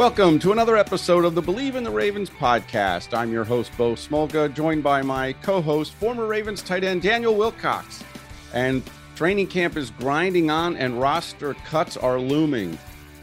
Welcome to another episode of the Believe in the Ravens podcast. I'm your host, Bo Smolka, joined by my co host, former Ravens tight end Daniel Wilcox. And training camp is grinding on, and roster cuts are looming.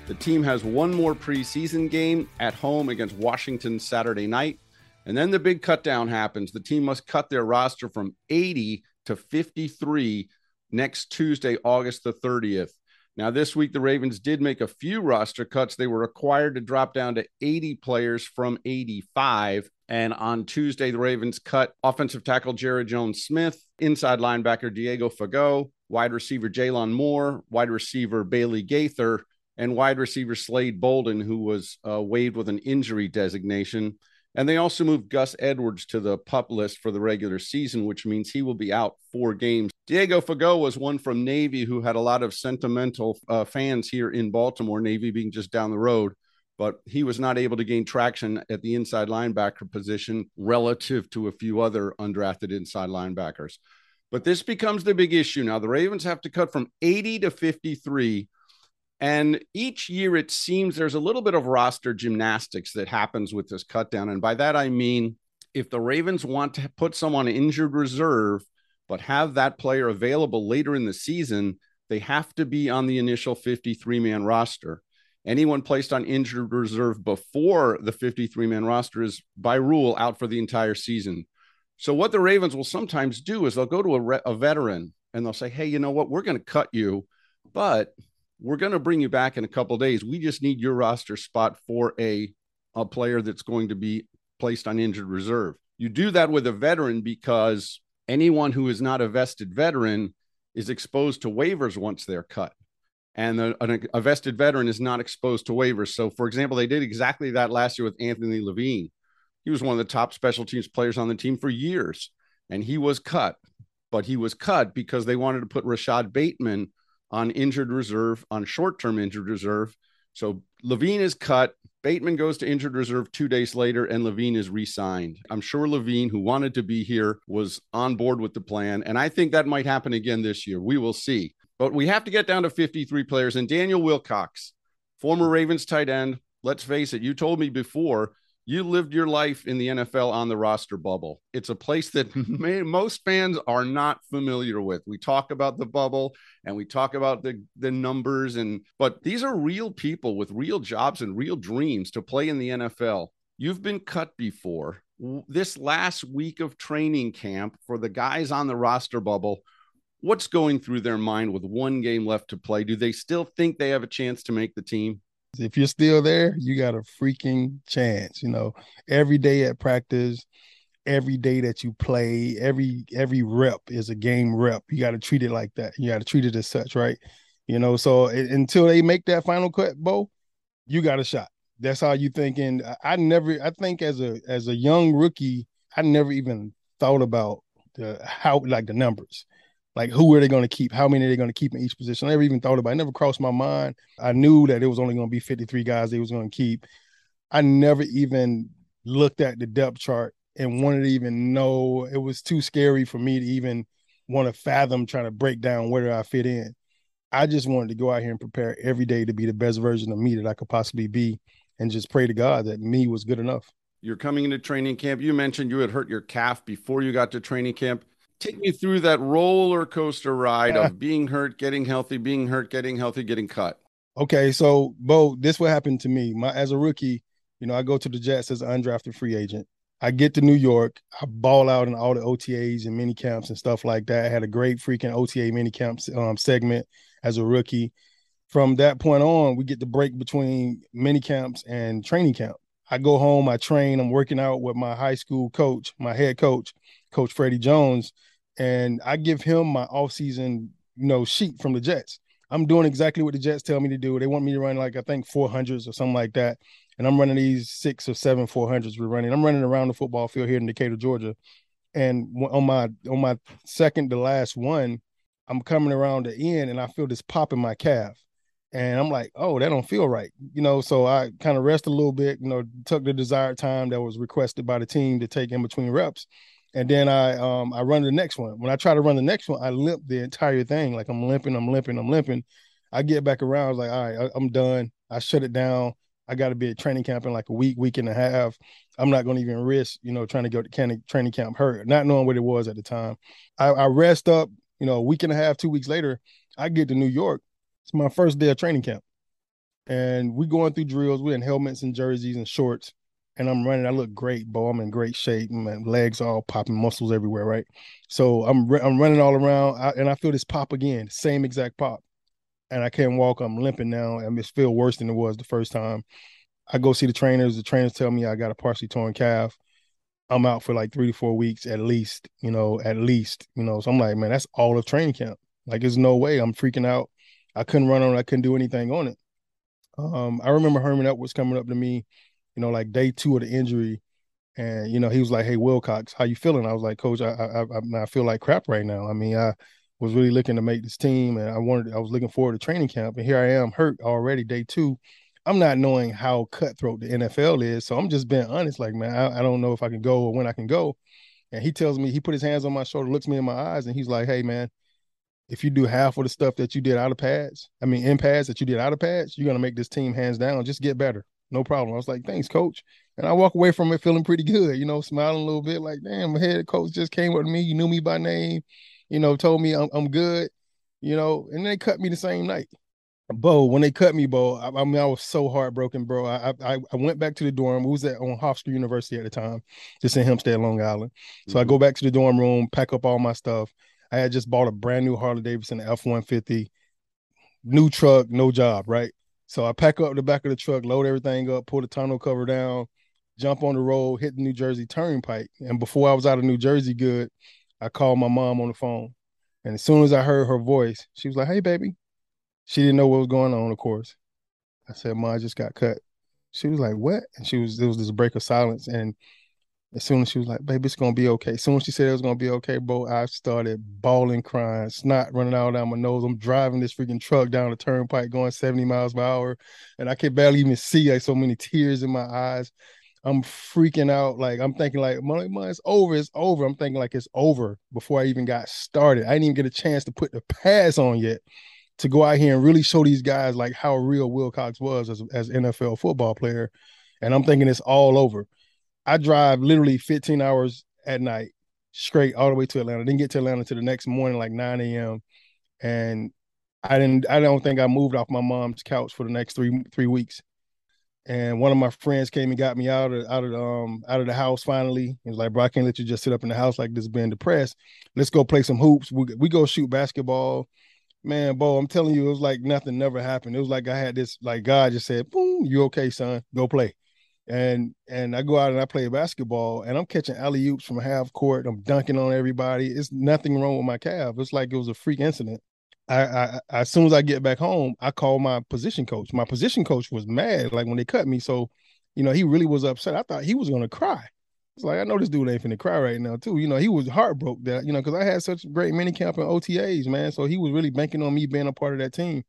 The team has one more preseason game at home against Washington Saturday night. And then the big cutdown happens. The team must cut their roster from 80 to 53 next Tuesday, August the 30th. Now, this week, the Ravens did make a few roster cuts. They were required to drop down to 80 players from 85. And on Tuesday, the Ravens cut offensive tackle Jaryd Jones Smith, inside linebacker Diego Fagot, wide receiver Jaylon Moore, wide receiver Bailey Gaither, and wide receiver Slade Bolden, who was uh, waived with an injury designation. And they also moved Gus Edwards to the pup list for the regular season, which means he will be out four games. Diego Fagot was one from Navy who had a lot of sentimental uh, fans here in Baltimore, Navy being just down the road. But he was not able to gain traction at the inside linebacker position relative to a few other undrafted inside linebackers. But this becomes the big issue now. The Ravens have to cut from 80 to 53 and each year it seems there's a little bit of roster gymnastics that happens with this cutdown. And by that, I mean, if the Ravens want to put someone injured reserve, but have that player available later in the season, they have to be on the initial 53 man roster. Anyone placed on injured reserve before the 53 man roster is by rule out for the entire season. So, what the Ravens will sometimes do is they'll go to a, re- a veteran and they'll say, Hey, you know what? We're going to cut you, but we're going to bring you back in a couple days. We just need your roster spot for a a player that's going to be placed on injured reserve. You do that with a veteran because anyone who is not a vested veteran is exposed to waivers once they're cut. And a, a vested veteran is not exposed to waivers. So, for example, they did exactly that last year with Anthony Levine. He was one of the top special teams players on the team for years, and he was cut. But he was cut because they wanted to put Rashad Bateman on injured reserve, on short term injured reserve. So Levine is cut. Bateman goes to injured reserve two days later, and Levine is re signed. I'm sure Levine, who wanted to be here, was on board with the plan. And I think that might happen again this year. We will see. But we have to get down to 53 players. And Daniel Wilcox, former Ravens tight end, let's face it, you told me before you lived your life in the NFL on the roster bubble. It's a place that may, most fans are not familiar with. We talk about the bubble and we talk about the the numbers and but these are real people with real jobs and real dreams to play in the NFL. You've been cut before. This last week of training camp for the guys on the roster bubble, what's going through their mind with one game left to play? Do they still think they have a chance to make the team? If you're still there, you got a freaking chance. You know, every day at practice, every day that you play, every every rep is a game rep. You got to treat it like that. You got to treat it as such, right? You know, so it, until they make that final cut, Bo, you got a shot. That's how you thinking. I, I never. I think as a as a young rookie, I never even thought about the how like the numbers like who are they going to keep? How many are they going to keep in each position? I never even thought about. It. it never crossed my mind. I knew that it was only going to be 53 guys they was going to keep. I never even looked at the depth chart and wanted to even know. It was too scary for me to even want to fathom trying to break down where I fit in. I just wanted to go out here and prepare every day to be the best version of me that I could possibly be and just pray to God that me was good enough. You're coming into training camp. You mentioned you had hurt your calf before you got to training camp take me through that roller coaster ride of being hurt, getting healthy, being hurt, getting healthy, getting cut. Okay, so Bo, this what happened to me. My as a rookie, you know, I go to the Jets as an undrafted free agent. I get to New York, I ball out in all the OTAs and mini camps and stuff like that. I had a great freaking OTA mini camps um, segment as a rookie. From that point on, we get the break between mini camps and training camp. I go home, I train, I'm working out with my high school coach, my head coach, Coach Freddie Jones, and I give him my offseason, you know, sheet from the Jets. I'm doing exactly what the Jets tell me to do. They want me to run like I think 400s or something like that, and I'm running these six or seven 400s. We're running. I'm running around the football field here in Decatur, Georgia, and on my on my second to last one, I'm coming around the end, and I feel this pop in my calf, and I'm like, oh, that don't feel right, you know. So I kind of rest a little bit, you know, took the desired time that was requested by the team to take in between reps, and then I um I run the next one. When I try to run the next one, I limp the entire thing. Like I'm limping, I'm limping, I'm limping. I get back around, I was like, all right, I, I'm done. I shut it down. I got to be at training camp in like a week, week and a half. I'm not going to even risk, you know, trying to go to training camp hurt, not knowing what it was at the time. I, I rest up, you know, a week and a half, two weeks later, I get to New York. It's my first day of training camp. And we going through drills. We're in helmets and jerseys and shorts. And I'm running. I look great, Bo. I'm in great shape. My legs all popping, muscles everywhere, right? So I'm I'm running all around, I, and I feel this pop again, same exact pop and I can't walk. I'm limping now. and it's feel worse than it was the first time. I go see the trainers. The trainers tell me I got a partially torn calf. I'm out for like three to four weeks at least, you know, at least, you know. So I'm like, man, that's all of training camp. Like, there's no way. I'm freaking out. I couldn't run on it. I couldn't do anything on it. Um, I remember Herman was coming up to me, you know, like day two of the injury, and you know, he was like, "Hey, Wilcox, how you feeling?" I was like, "Coach, I I I, feel like crap right now. I mean, I was really looking to make this team, and I wanted I was looking forward to training camp, and here I am hurt already day two. I'm not knowing how cutthroat the NFL is, so I'm just being honest. Like, man, I, I don't know if I can go or when I can go. And he tells me he put his hands on my shoulder, looks me in my eyes, and he's like, "Hey, man, if you do half of the stuff that you did out of pads, I mean in pads that you did out of pads, you're gonna make this team hands down. Just get better, no problem." I was like, "Thanks, coach." And I walk away from it feeling pretty good, you know, smiling a little bit, like, "Damn, my head coach just came up to me. You knew me by name." you know, told me I'm, I'm good, you know, and they cut me the same night. Bo, when they cut me, Bo, I, I mean, I was so heartbroken, bro. I, I I went back to the dorm. We was at on Hofstra University at the time, just in Hempstead, Long Island. So mm-hmm. I go back to the dorm room, pack up all my stuff. I had just bought a brand new Harley Davidson F one fifty, new truck, no job, right? So I pack up the back of the truck, load everything up, pull the tonneau cover down, jump on the road, hit the New Jersey Turnpike. And before I was out of New Jersey, good, I called my mom on the phone. And as soon as I heard her voice, she was like, Hey, baby. She didn't know what was going on, of course. I said, Mom, I just got cut. She was like, What? And she was, there was this break of silence. And as soon as she was like, Baby, it's to be okay. As soon as she said it was to be okay, bro, I started bawling, crying, snot running out down my nose. I'm driving this freaking truck down the turnpike going 70 miles per hour. And I could barely even see like so many tears in my eyes. I'm freaking out. Like I'm thinking like, money, money, it's over, it's over. I'm thinking like it's over before I even got started. I didn't even get a chance to put the pads on yet to go out here and really show these guys like how real Wilcox was as as NFL football player. And I'm thinking it's all over. I drive literally 15 hours at night straight all the way to Atlanta. Didn't get to Atlanta till the next morning, like 9 a.m. And I didn't I don't think I moved off my mom's couch for the next three three weeks and one of my friends came and got me out of out of um out of the house finally. He was like, "Bro, I can't let you just sit up in the house like this, being depressed. Let's go play some hoops. We we go shoot basketball." Man, Bo, I'm telling you, it was like nothing never happened. It was like I had this, like God just said, "Boom, you okay, son? Go play." And and I go out and I play basketball, and I'm catching alley oops from half court. I'm dunking on everybody. It's nothing wrong with my calf. It's like it was a freak incident. I, I, as soon as I get back home, I call my position coach. My position coach was mad, like when they cut me. So, you know, he really was upset. I thought he was gonna cry. It's like I know this dude ain't finna cry right now, too. You know, he was heartbroken that, you know, because I had such great mini camp and OTAs, man. So he was really banking on me being a part of that team.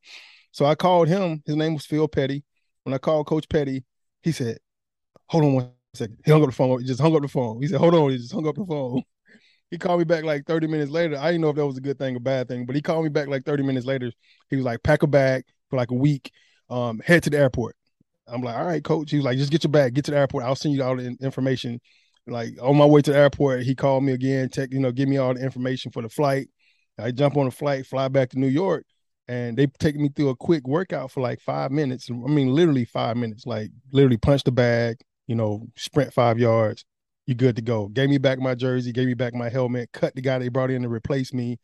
So I called him. His name was Phil Petty. When I called Coach Petty, he said, Hold on one second. He hung up the phone. He just hung up the phone. He said, Hold on. He just hung up the phone. He called me back like 30 minutes later. I didn't know if that was a good thing or bad thing, but he called me back like 30 minutes later. He was like, pack a bag for like a week, um, head to the airport. I'm like, all right, coach. He was like, just get your bag, get to the airport. I'll send you all the information. Like on my way to the airport, he called me again, check, you know, give me all the information for the flight. I jump on a flight, fly back to New York, and they take me through a quick workout for like five minutes. I mean, literally five minutes, like literally punch the bag, you know, sprint five yards, you're good to go. Gave me back my jersey, gave me back my helmet, cut the guy they brought in to replace me,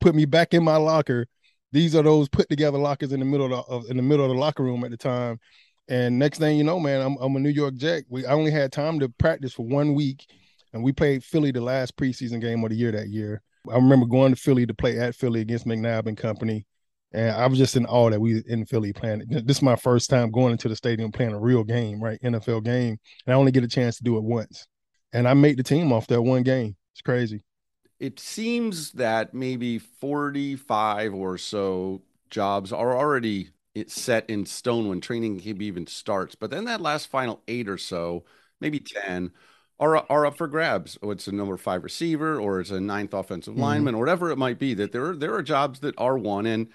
put me back in my locker. These are those put together lockers in the middle of, the, in the middle of the locker room at the time. And next thing you know, man, I'm, I'm a New York Jack. We I only had time to practice for one week, and we played Philly the last preseason game of the year that year. I remember going to Philly to play at Philly against McNabb and company. And I was just in awe that we in Philly playing. This is my first time going into the stadium playing a real game, right? NFL game. And I only get a chance to do it once and I made the team off that one game. It's crazy. It seems that maybe 45 or so jobs are already set in stone when training camp even starts. But then that last final eight or so, maybe 10, are, are up for grabs. Or it's a number five receiver or it's a ninth offensive mm-hmm. lineman or whatever it might be. That there are, there are jobs that are won. And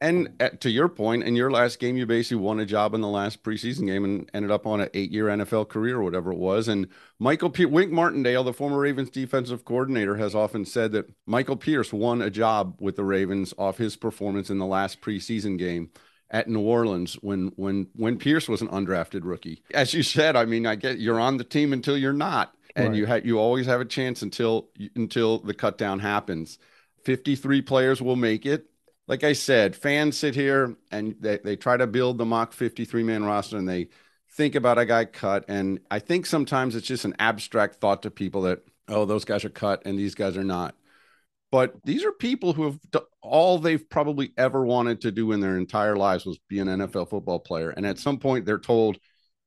And at, to your point, in your last game, you basically won a job in the last preseason game and ended up on an eight-year NFL career or whatever it was. And Michael P- Wink Martindale, the former Ravens defensive coordinator, has often said that Michael Pierce won a job with the Ravens off his performance in the last preseason game at New Orleans when when when Pierce was an undrafted rookie. As you said, I mean, I get you're on the team until you're not, and right. you have you always have a chance until until the cut down happens. 53 players will make it like I said, fans sit here and they, they try to build the mock 53 man roster and they think about a guy cut. And I think sometimes it's just an abstract thought to people that, oh, those guys are cut and these guys are not. But these are people who have all they've probably ever wanted to do in their entire lives was be an NFL football player. And at some point, they're told,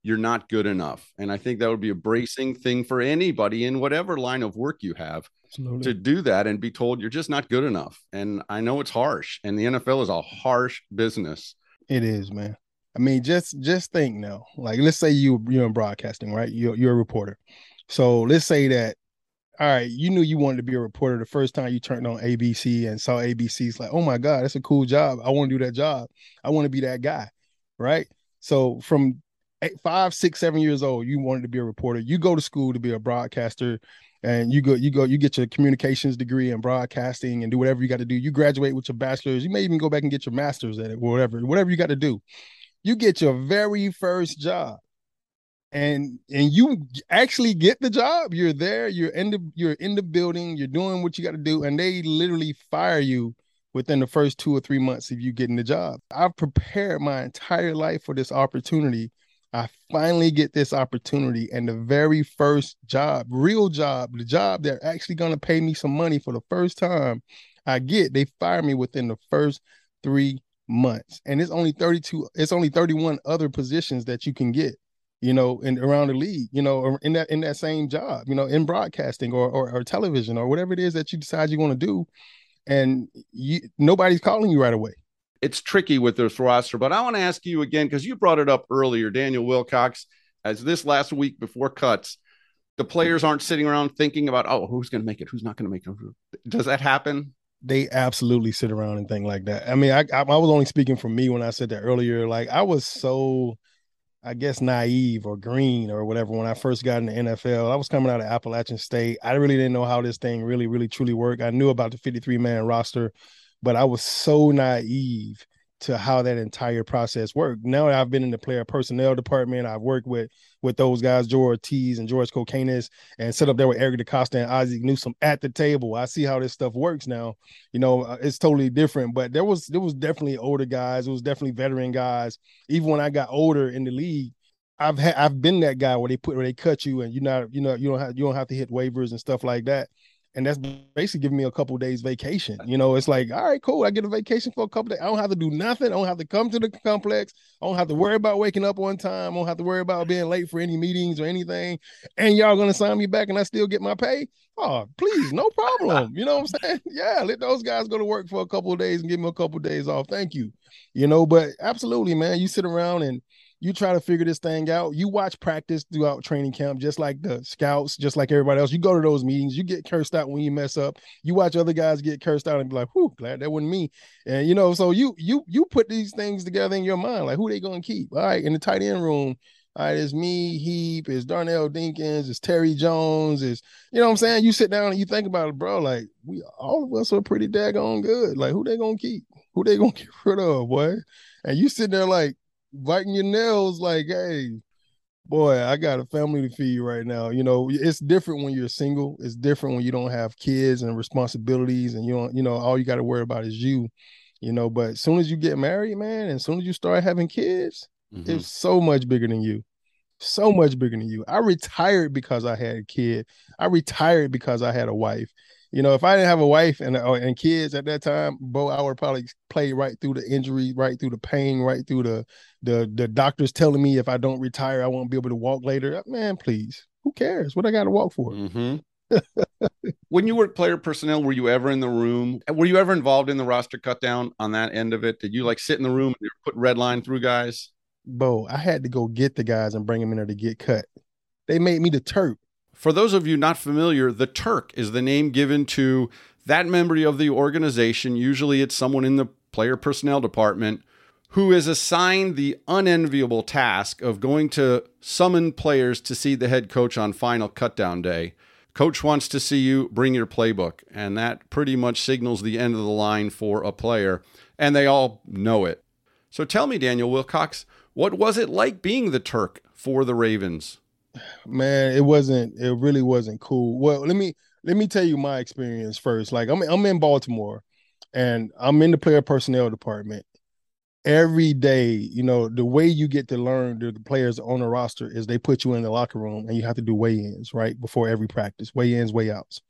you're not good enough. And I think that would be a mm-hmm. bracing thing for anybody in whatever line of work you have Absolutely. to do that and be told you're just not good enough. And I know it's harsh, and the NFL is a harsh business. It is, man. I mean, just just think now. Like, let's say you you're in broadcasting, right? You're you're a reporter. So let's say that, all right, you knew you wanted to be a reporter the first time you turned on ABC and saw ABC's like, oh my God, that's a cool job. I want to do that job. I want to be that guy, right? So from eight, five, six, seven years old, you wanted to be a reporter. You go to school to be a broadcaster, and you go, you go, you get your communications degree in broadcasting and do whatever you got to do. You graduate with your bachelor's. You may even go back and get your master's at it, whatever, whatever you got to do. You get your very first job, and and you actually get the job. You're there. You're in the you're in the building. You're doing what you got to do, and they literally fire you within the first two or three months of you getting the job. I've prepared my entire life for this opportunity I finally get this opportunity and the very first job, real job, the job they're actually going to pay me some money for the first time I get, they fire me within the first three months. And it's only 32, it's only 31 other positions that you can get, you know, in around the league, you know, in that in that same job, you know, in broadcasting or or, or television or whatever it is that you decide you want to do. And you nobody's calling you right away it's tricky with this roster. But I want to ask you again because you brought it up earlier, Daniel Wilcox, as this last week before cuts, the players aren't sitting around thinking about, oh, who's going to make it, who's not going to make it. Does that happen? They absolutely sit around and think like that. I mean, I, I, I was only speaking for me when I said that earlier. Like I was so, I guess, naive or green or whatever when I first got in the NFL. I was coming out of Appalachian State. I really didn't know how this thing really, really, truly worked. I knew about the 53 man roster but I was so naive to how that entire process worked. Now I've been in the player personnel department. I've worked with with those guys, Joe Hortiz and George Kokinis, and set up there with Eric DeCosta and Ozzie Newsome at the table. I see how this stuff works now. You know, uh, it's totally different. But there was there was definitely older guys. It was definitely veteran guys. Even when I got older in the league, I've had I've been that guy where they put where they cut you and you not you know you don't have you don't have to hit waivers and stuff like that and that's basically giving me a couple days vacation. You know, it's like, all right, cool. I get a vacation for a couple days. I don't have to do nothing. I don't have to come to the complex. I don't have to worry about waking up on time. I don't have to worry about being late for any meetings or anything. And y'all gonna sign me back and I still get my pay? Oh, please, no problem. You know what I'm saying? Yeah, let those guys go to work for a couple days and give me a couple of days off. Thank you. You know, but absolutely, man. You sit around and you try to figure this thing out. You watch practice throughout training camp, just like the scouts, just like everybody else. You go to those meetings, you get cursed out when you mess up. You watch other guys get cursed out and be like, "Whew, glad that wasn't me." And you know, so you you you put these things together in your mind, like who they gonna keep? All right, in the tight end room. All right, it's me, Heap, it's Darnell Dinkins, it's Terry Jones, it's you know what I'm saying? You sit down and you think about it, bro. Like we all of us are pretty daggone good. Like who they gonna keep? Who they gonna get rid of, boy? And you sit there like, biting your nails like, hey, boy, I got a family to feed right now. You know, it's different when you're single. It's different when you don't have kids and responsibilities and you don't, you know, all you got to worry about is you, you know. But as soon as you get married, man, and as soon as you start having kids, mm-hmm. it's so much bigger than you. So much bigger than you. I retired because I had a kid. I retired because I had a wife you know, if I didn't have a wife and uh, and kids at that time, Bo, I would probably play right through the injury, right through the pain, right through the the the doctors telling me if I don't retire, I won't be able to walk later. Uh, man, please, who cares? What I got to walk for? Mm-hmm. when you were player personnel, were you ever in the room? Were you ever involved in the roster cut down on that end of it? Did you like sit in the room and put red line through guys? Bo, I had to go get the guys and bring them in there to get cut. They made me the Turk. For those of you not familiar, the Turk is the name given to that member of the organization. Usually it's someone in the player personnel department, who is assigned the unenviable task of going to summon players to see the head coach on final cutdown day. Coach wants to see you, bring your playbook. And that pretty much signals the end of the line for a player. And they all know it. So tell me, Daniel Wilcox, what was it like being the Turk for the Ravens? Man, it wasn't, it really wasn't cool. Well, let me let me tell you my experience first. Like I'm I'm in Baltimore and I'm in the player personnel department every day, you know, the way you get to learn the, players on the roster is they put you in the locker room and you have to do weigh-ins, right? Before every practice, weigh-ins, weigh-outs.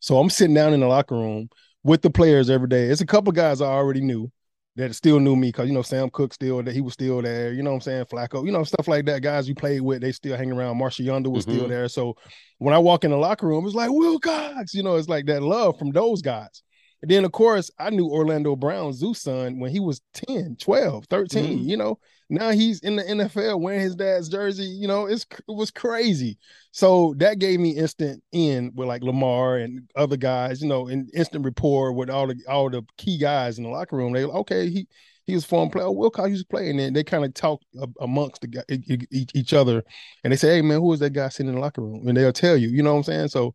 So I'm sitting down in the locker room with the players every day. It's a couple guys I already knew that still knew me because you know Sam Koch still that he was still there. You know what I'm saying? Flacco, you know stuff like that. Guys you played with, they still hang around. Yanda was mm-hmm. still there. So when I walk in the locker room, it's like Wilcox. You know, it's like that love from those guys. And then, of course, I knew Orlando Brown, Zeus' son, when he was 10, 12, 13. Mm-hmm. You know, now he's in the NFL wearing his dad's jersey. You know, it's it was crazy. So that gave me instant in with like Lamar and other guys, you know, and instant rapport with all the all the key guys in the locker room. They like, okay, he he was former player. Oh, Wilcox used to play, and then they kind of talk amongst the, each other, and they say, "Hey, man, who is that guy sitting in the locker room?" And they'll tell you, you know what I'm saying? So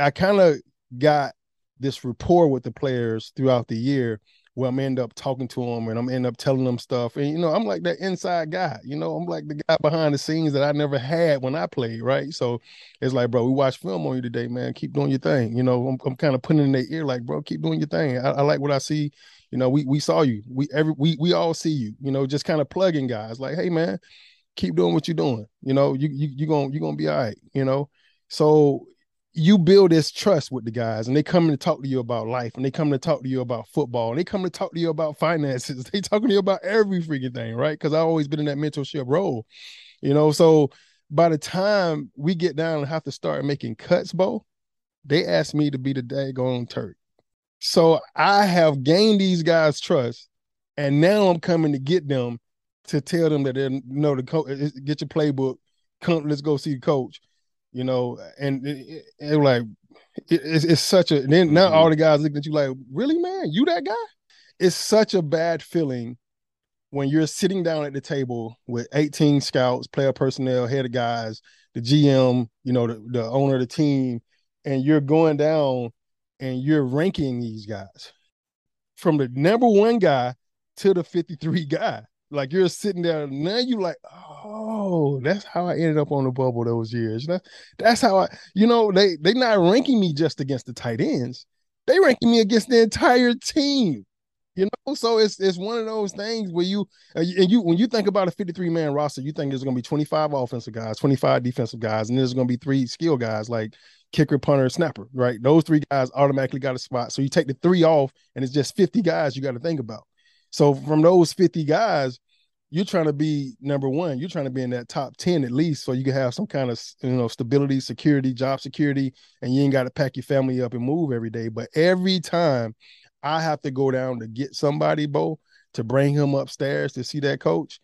I kind of got this rapport with the players throughout the year where I'm end up talking to them and I'm end up telling them stuff. And you know, I'm like that inside guy. You know, I'm like the guy behind the scenes that I never had when I played, right? So it's like, bro, we watched film on you today, man. Keep doing your thing. You know, I'm, I'm kind of putting in their ear, like, bro, keep doing your thing. I, I like what I see. You know, we we saw you. We every we we all see you. You know, just kind of plugging guys, like, hey, man, keep doing what you're doing. You know, you you you gonna you gonna be all right. You know, so you build this trust with the guys and they come to talk to you about life and they come to talk to you about football and they come to talk to you about finances they talking to you about every freaking thing right? Because i've always been in that mentorship role you know? So by the time we get down and have to start making cuts bo they asked me to be the daggone turk. So i have gained these guys trust and now i'm coming to get them to tell them that they know the coach get your playbook come let's go see the coach you know, and it, it, it like it, it's, it's such a then now mm-hmm. all the guys looking at you like, really, man, you that guy? It's such a bad feeling when you're sitting down at the table with 18 scouts, player personnel, head of guys, the GM, you know, the, the owner of the team, and you're going down and you're ranking these guys from the number one guy to the 53 guy. Like you're sitting there now, you like, oh, that's how I ended up on the bubble those years. That, that's how I, you know, they they not ranking me just against the tight ends. They ranking me against the entire team. You know, so it's it's one of those things where you uh, and you when you think about a 53 man roster, you think there's going to be 25 offensive guys, 25 defensive guys, and there's going to be three skill guys like kicker, punter, snapper, right? Those three guys automatically got a spot. So you take the three off, and it's just 50 guys you got to think about. So from those 50 guys, you're trying to be number one. You're trying to be in that top 10 at least so you can have some kind of you know stability, security, job security, and you ain't got to pack your family up and move every day. But every time I have to go down to get somebody, Bo, to bring him upstairs to see that coach,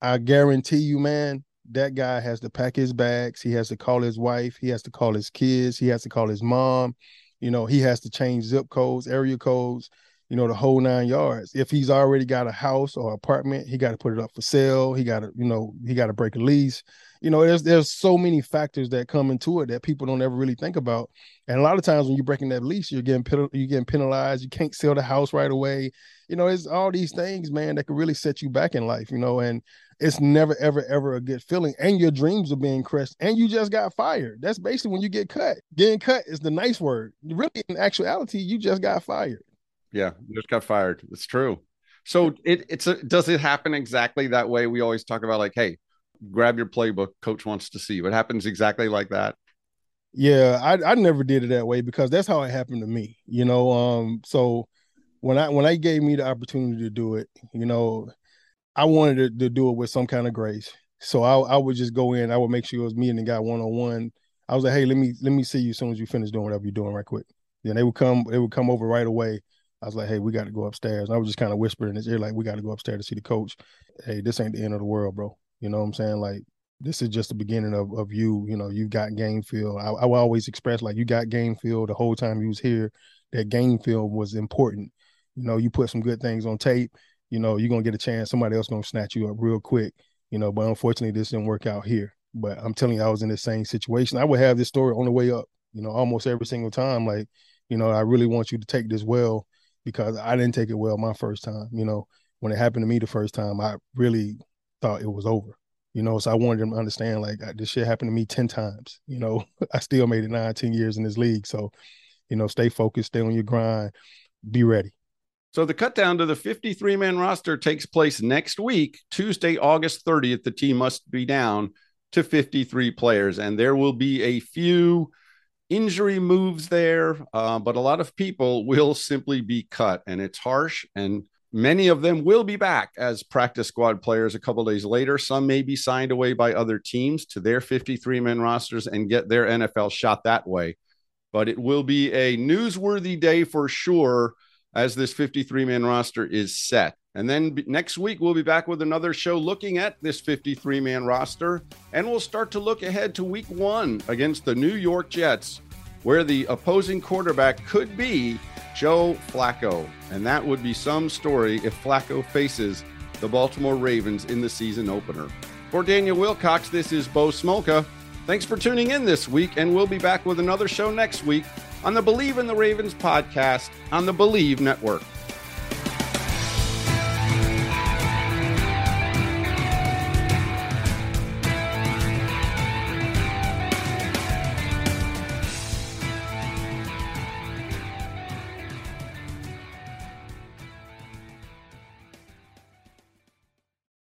I guarantee you, man, that guy has to pack his bags. He has to call his wife. He has to call his kids. He has to call his mom. You know, he has to change zip codes, area codes you know, the whole nine yards. If he's already got a house or apartment, he got to put it up for sale. He got to, you know, he got to break a lease. You know, there's there's so many factors that come into it that people don't ever really think about. And a lot of times when you're breaking that lease, you're getting you're getting penalized. You can't sell the house right away. You know, it's all these things, man, that could really set you back in life. You know, and it's never ever ever a good feeling. And your dreams are being crushed. And you just got fired. That's basically when you get cut. Getting cut is the nice word. Really, in actuality, you just got fired. Yeah, just got fired. It's true. So it it's a, does it happen exactly that way? We always talk about like, hey, grab your playbook. Coach wants to see you. It happens exactly like that. Yeah, I I never did it that way because that's how it happened to me. You know, um, so when I when I gave me the opportunity to do it, you know, I wanted to, to do it with some kind of grace. So I I would just go in. I would make sure it was me and the guy one on one. I was like, hey, let me let me see you as soon as you finish doing whatever you're doing, right quick. Then they would come. They would come over right away I was like, hey, we got to go upstairs. And I was just kind of whispering in his ear, like, we got to go upstairs to see the coach. Hey, this ain't the end of the world, bro. You know what I'm saying? Like, this is just the beginning of, of you. You know, you've got game feel. I, I always express, like, you got game feel the whole time you was here. That game feel was important. You know, you put some good things on tape, you know, you're gonna get a chance. Somebody else gonna snatch you up real quick. You know, but unfortunately, this didn't work out here. But I'm telling you, I was in the same situation. I would have this story on the way up. You know, almost every single time. Like, you know, I really want you to take this well because I didn't take it well my first time. You know, when it happened to me the first time, I really thought it was over. You know, so I wanted them to understand like this shit happened to me 10 times. You know, I still made it nine, 10 years in this league. So, you know, stay focused, stay on your grind, be ready. So the cut down to the 53 man roster takes place next week, Tuesday, August 30th. The team must be down to 53 players, and there will be a few injury moves there, uh, but a lot of people will simply be cut, and it's harsh. And Many of them will be back as practice squad players a couple days later. Some may be signed away by other teams to their 53 man rosters and get their NFL shot that way. But it will be a newsworthy day for sure as this 53 man roster is set. And then next week, we'll be back with another show looking at this 53 man roster. And we'll start to look ahead to week one against the New York Jets, where the opposing quarterback could be Joe Flacco. And that would be some story if Flacco faces the Baltimore Ravens in the season opener. For Daniel Wilcox, this is Bo Smolka. Thanks for tuning in this week, and we'll be back with another show next week on the Believe in the Ravens podcast on the Believe Network.